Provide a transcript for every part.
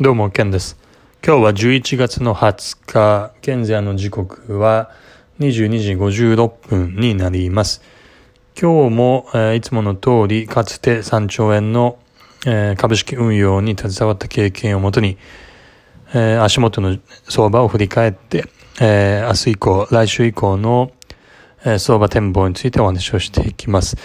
どうも、ケンです。今日は11月の20日、現在の時刻は22時56分になります。今日も、えー、いつもの通り、かつて3兆円の、えー、株式運用に携わった経験をもとに、えー、足元の相場を振り返って、え明日以降、来週以降の、え相場展望についてお話をしていきます。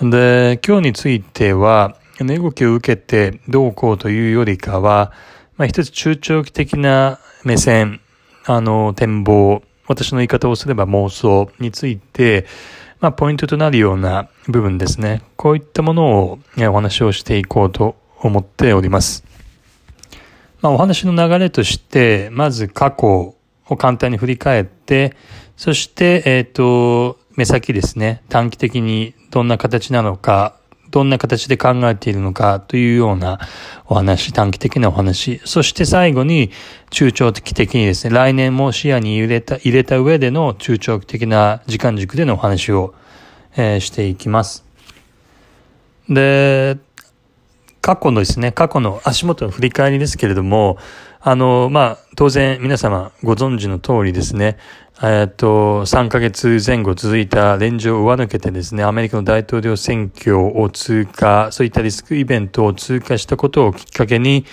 で、今日については、値動きを受けてどうこうというよりかは、まあ一つ中長期的な目線、あの、展望、私の言い方をすれば妄想について、まあポイントとなるような部分ですね。こういったものをお話をしていこうと思っております。まあお話の流れとして、まず過去を簡単に振り返って、そして、えっ、ー、と、目先ですね、短期的にどんな形なのか、どんな形で考えているのかというようなお話、短期的なお話、そして最後に中長期的にですね、来年も視野に入れた、入れた上での中長期的な時間軸でのお話を、えー、していきます。で、過去のですね、過去の足元の振り返りですけれども、あの、まあ、当然皆様ご存知の通りですね、えっと、3ヶ月前後続いた連場を上抜けてですね、アメリカの大統領選挙を通過、そういったリスクイベントを通過したことをきっかけに、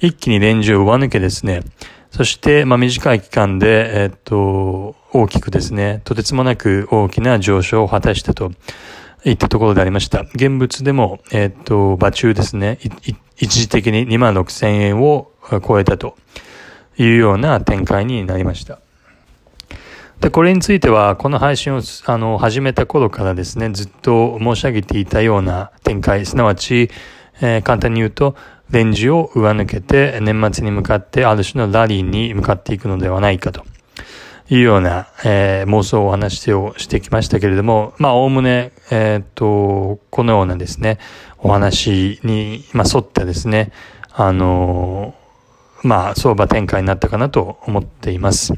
一気に連場を上抜けですね、そして、まあ、短い期間で、えっと、大きくですね、とてつもなく大きな上昇を果たしたといったところでありました。現物でも、えっと、場中ですね、一時的に2万6千円を超えたというような展開になりました。で、これについては、この配信を、あの、始めた頃からですね、ずっと申し上げていたような展開、すなわち、えー、簡単に言うと、レンジを上抜けて、年末に向かって、ある種のラリーに向かっていくのではないかというような、えー、妄想をお話をしてきましたけれども、まあ、おおむね、えー、っと、このようなですね、お話に、まあ、沿ったですね、あのまあ、相場展開になったかなと思っています。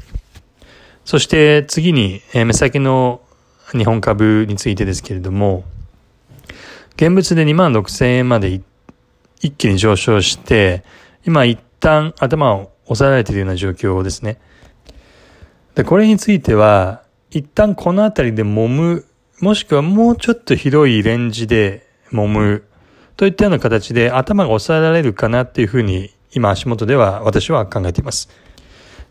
そして次に、えー、目先の日本株についてですけれども、現物で2万6千円まで一気に上昇して、今一旦頭を押さえられているような状況ですね。で、これについては、一旦この辺りで揉む、もしくはもうちょっと広いレンジで揉む、といったような形で頭が抑えられるかなっていうふうに、今足元では私は考えています。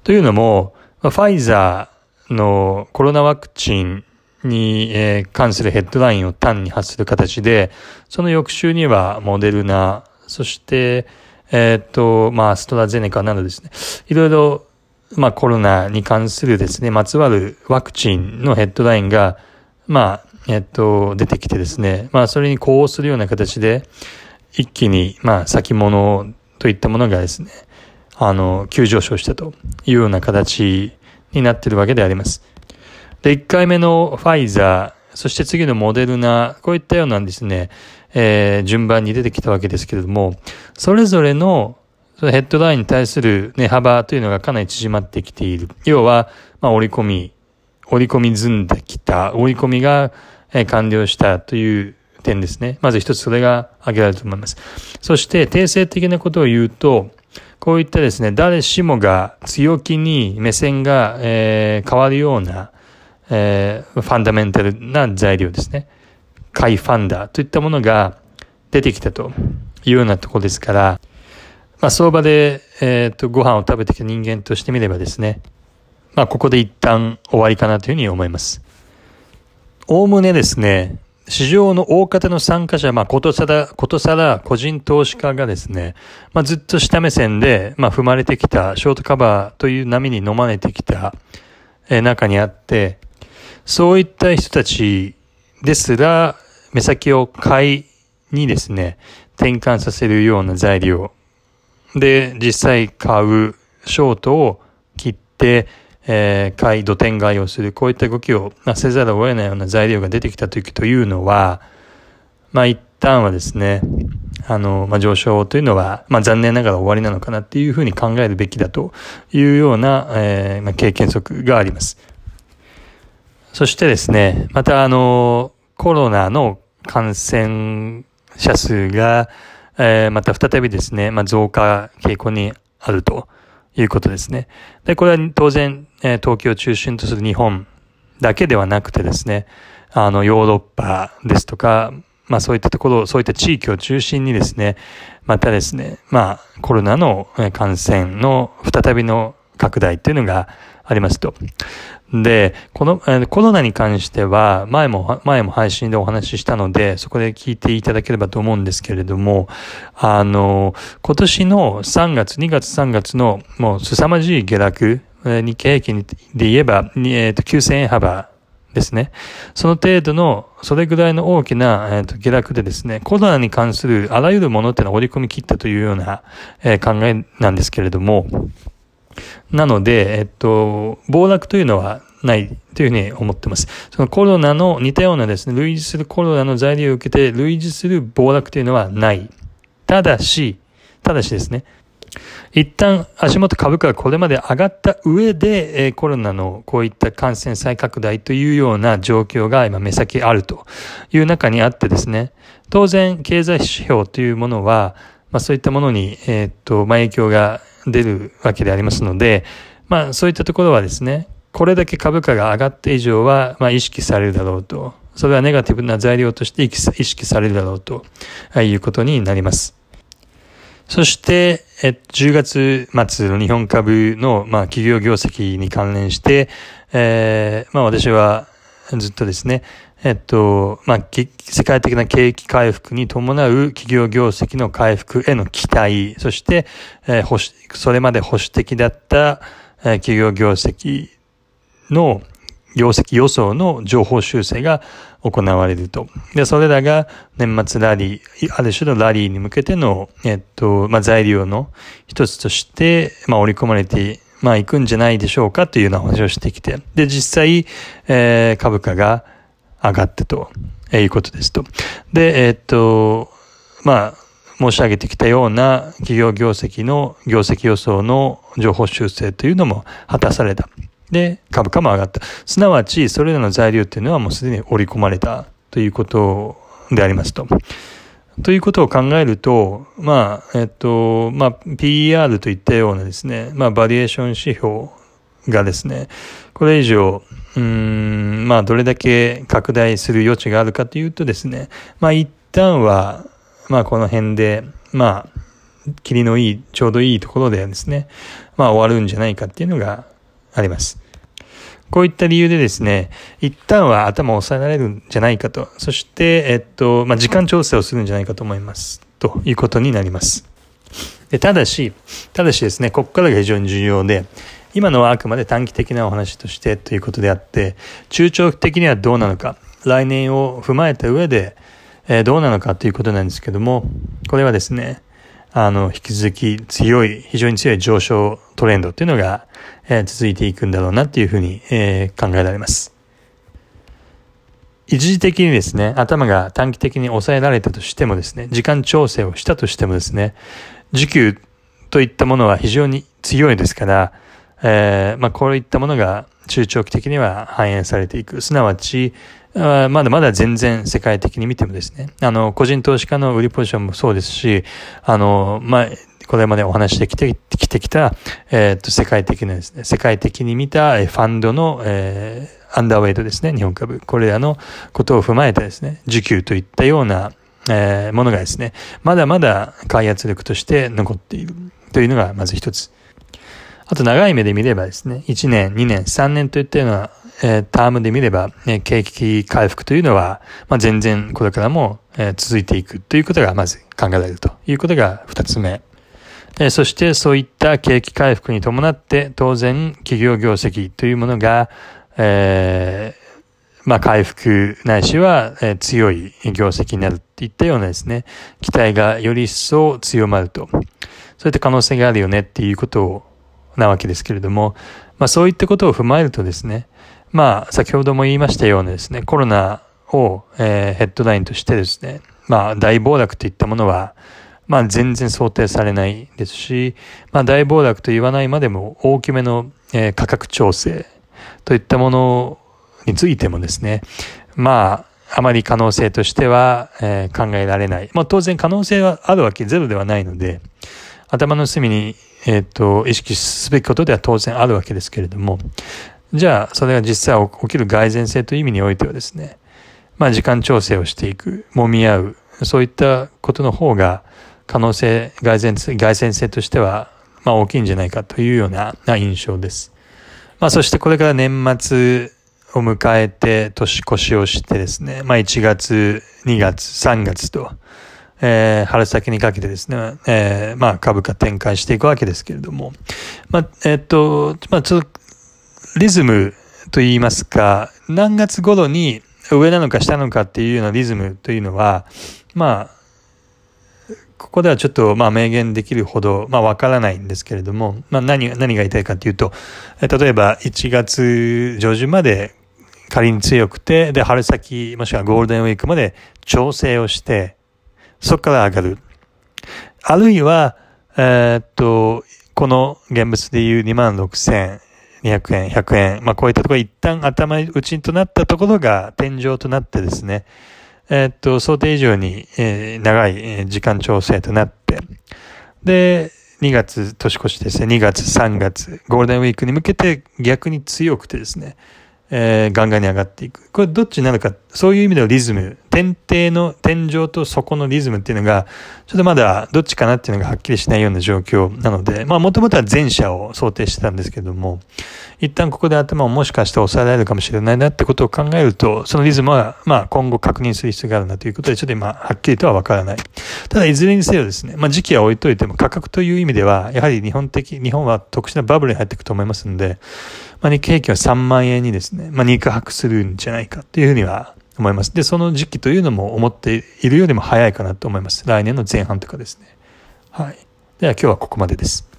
というのも、ファイザーのコロナワクチンに、関するヘッドラインを単に発する形で、その翌週にはモデルナ、そして、えっ、と、まあ、ストラゼネカなどですね、いろいろ、まあ、コロナに関するですね、まつわるワクチンのヘッドラインが、まあ、えっ、と、出てきてですね、まあ、それに呼応するような形で、一気に、まあ、先物といったものがですね、あの、急上昇したというような形になっているわけであります。で、1回目のファイザー、そして次のモデルナ、こういったようなですね、えー、順番に出てきたわけですけれども、それぞれのそのヘッドラインに対する値幅というのがかなり縮まってきている。要は、まあ、折り込み、折り込み済んできた、折り込みが完了したという点ですね。まず一つそれが挙げられると思います。そして、定性的なことを言うと、こういったですね、誰しもが強気に目線が、えー、変わるような、えー、ファンダメンタルな材料ですね。買いファンダーといったものが出てきたというようなとこですから、まあ、相場で、えっ、ー、と、ご飯を食べてきた人間としてみればですね、まあ、ここで一旦終わりかなというふうに思います。おおむねですね、市場の大方の参加者、まあ、ことさら、ことさら個人投資家がですね、まあ、ずっと下目線で、まあ、踏まれてきた、ショートカバーという波に飲まれてきた、え、中にあって、そういった人たちですら、目先を買いにですね、転換させるような材料。で、実際買うショートを切って、えー、買い、土天買いをする、こういった動きを、まあ、せざるを得ないような材料が出てきた時というのは、まあ一旦はですね、あの、まあ上昇というのは、まあ残念ながら終わりなのかなっていうふうに考えるべきだというような、えー、まあ経験則があります。そしてですね、またあの、コロナの感染者数が、えー、また再びですね、まあ、増加傾向にあるということですね。で、これは当然、えー、東京を中心とする日本だけではなくてですね、あの、ヨーロッパですとか、まあそういったところ、そういった地域を中心にですね、またですね、まあコロナの感染の再びの拡大っていうのがありますと。で、この、コロナに関しては、前も、前も配信でお話ししたので、そこで聞いていただければと思うんですけれども、あの、今年の3月、2月3月の、もう凄まじい下落、日経平均で言えば、え、ー、と、9000円幅ですね。その程度の、それぐらいの大きな、えーと、下落でですね、コロナに関するあらゆるものっていうのを織り込み切ったというような、えー、考えなんですけれども、なので、えっと、暴落というのはないというふうに思ってます。そのコロナの似たようなですね、類似するコロナの材料を受けて類似する暴落というのはない。ただし、ただしですね、一旦足元株価がこれまで上がった上で、えー、コロナのこういった感染再拡大というような状況が今目先あるという中にあってですね、当然経済指標というものは、まあそういったものに、えー、っと、まあ影響が出るわけでありますので、まあそういったところはですね、これだけ株価が上がった以上は、まあ意識されるだろうと。それはネガティブな材料として意識されるだろうということになります。そして、え10月末の日本株の、まあ、企業業績に関連して、えー、まあ私はずっとですね、えっと、まあ、世界的な景気回復に伴う企業業績の回復への期待、そして、えー、保守、それまで保守的だった、えー、企業業績の業績予想の情報修正が行われると。で、それらが年末ラリー、ある種のラリーに向けての、えっと、まあ、材料の一つとして、まあ、織り込まれて、まあ、いくんじゃないでしょうかというような話をしてきて。で、実際、えー、株価が上がってと、えー、いうことですと。で、えっと、まあ、申し上げてきたような企業業績の業績予想の情報修正というのも果たされた。で、株価も上がった。すなわち、それらの材料っていうのはもうすでに織り込まれたということでありますと。ということを考えると、まあ、えっと、まあ、PER といったようなですね、まあ、バリエーション指標がですね、これ以上、うん、まあ、どれだけ拡大する余地があるかというとですね、まあ、一旦は、まあ、この辺で、まあ、霧のいい、ちょうどいいところでですね、まあ、終わるんじゃないかっていうのが、あります。こういった理由でですね、一旦は頭を押さえられるんじゃないかと、そして、えっと、まあ、時間調整をするんじゃないかと思います。ということになります。でただし、ただしですね、ここからが非常に重要で、今のはあくまで短期的なお話としてということであって、中長期的にはどうなのか、来年を踏まえた上で、えー、どうなのかということなんですけども、これはですね、あの、引き続き強い、非常に強い上昇トレンドっていうのが、えー、続いていくんだろうなっていうふうに、えー、考えられます。一時的にですね、頭が短期的に抑えられたとしてもですね、時間調整をしたとしてもですね、需給といったものは非常に強いですから、えー、まあ、こういったものが中長期的には反映されていく。すなわち、まだまだ全然世界的に見てもですね、あの、個人投資家の売りポジションもそうですし、あの、まあ、これまでお話してきてきてきた、えっ、と、世界的なですね、世界的に見たファンドの、えー、アンダーウェイトですね、日本株。これらのことを踏まえたですね、需給といったような、えー、ものがですね、まだまだ開発力として残っているというのがまず一つ。あと長い目で見ればですね、1年、2年、3年といったような、えー、タームで見れば、ね、景気回復というのは、まあ、全然これからも、えー、続いていくということがまず考えられるということが2つ目。そしてそういった景気回復に伴って当然企業業績というものが、えー、まあ回復ないしは、強い業績になるといったようなですね、期待がより一層強まると。そういった可能性があるよねっていうことをなわけですけれども、まあそういったことを踏まえるとですね、まあ先ほども言いましたようなですね、コロナを、ヘッドラインとしてですね、まあ大暴落といったものは、まあ全然想定されないですし、まあ大暴落と言わないまでも大きめの、価格調整といったものについてもですね、まあ、あまり可能性としては、考えられない。まあ当然可能性はあるわけゼロではないので、頭の隅に、えっ、ー、と、意識すべきことでは当然あるわけですけれども、じゃあそれが実際起きる蓋然性という意味においてはですね、まあ時間調整をしていく、揉み合う、そういったことの方が可能性、蓋然性、蓋然性としては、まあ大きいんじゃないかというような印象です。まあそしてこれから年末を迎えて年越しをしてですね、まあ1月、2月、3月と、えー、春先にかけてですね、えー、まあ株価展開していくわけですけれども、まあ、えっと、まあちょっと、リズムと言いますか、何月頃に上なのか下なのかっていうようなリズムというのは、まあ、ここではちょっと、まあ、明言できるほど、まあ、わからないんですけれども、まあ、何、何が言いたいかというと、例えば、1月上旬まで仮に強くて、で、春先、もしくはゴールデンウィークまで調整をして、そこから上がる。あるいは、えー、っと、この現物でいう26,200円、100円、まあこういったところ一旦頭打ちとなったところが天井となってですね、えー、っと、想定以上に、えー、長い時間調整となって、で、2月年越しですね、2月、3月、ゴールデンウィークに向けて逆に強くてですね、えー、ガンガンに上がっていく。これどっちになるか、そういう意味でのリズム、天底の天井と底のリズムっていうのが、ちょっとまだどっちかなっていうのがはっきりしないような状況なので、まあもともとは前者を想定してたんですけども、一旦ここで頭をもしかして抑えられるかもしれないなってことを考えると、そのリズムは、まあ今後確認する必要があるなということで、ちょっと今はっきりとはわからない。ただいずれにせよですね、まあ時期は置いといても価格という意味では、やはり日本的、日本は特殊なバブルに入っていくと思いますので、まあ、日経平均は3万円にですね、まあ、肉薄するんじゃないかっていうふうには思います。で、その時期というのも思っているよりも早いかなと思います。来年の前半とかですね。はい。では今日はここまでです。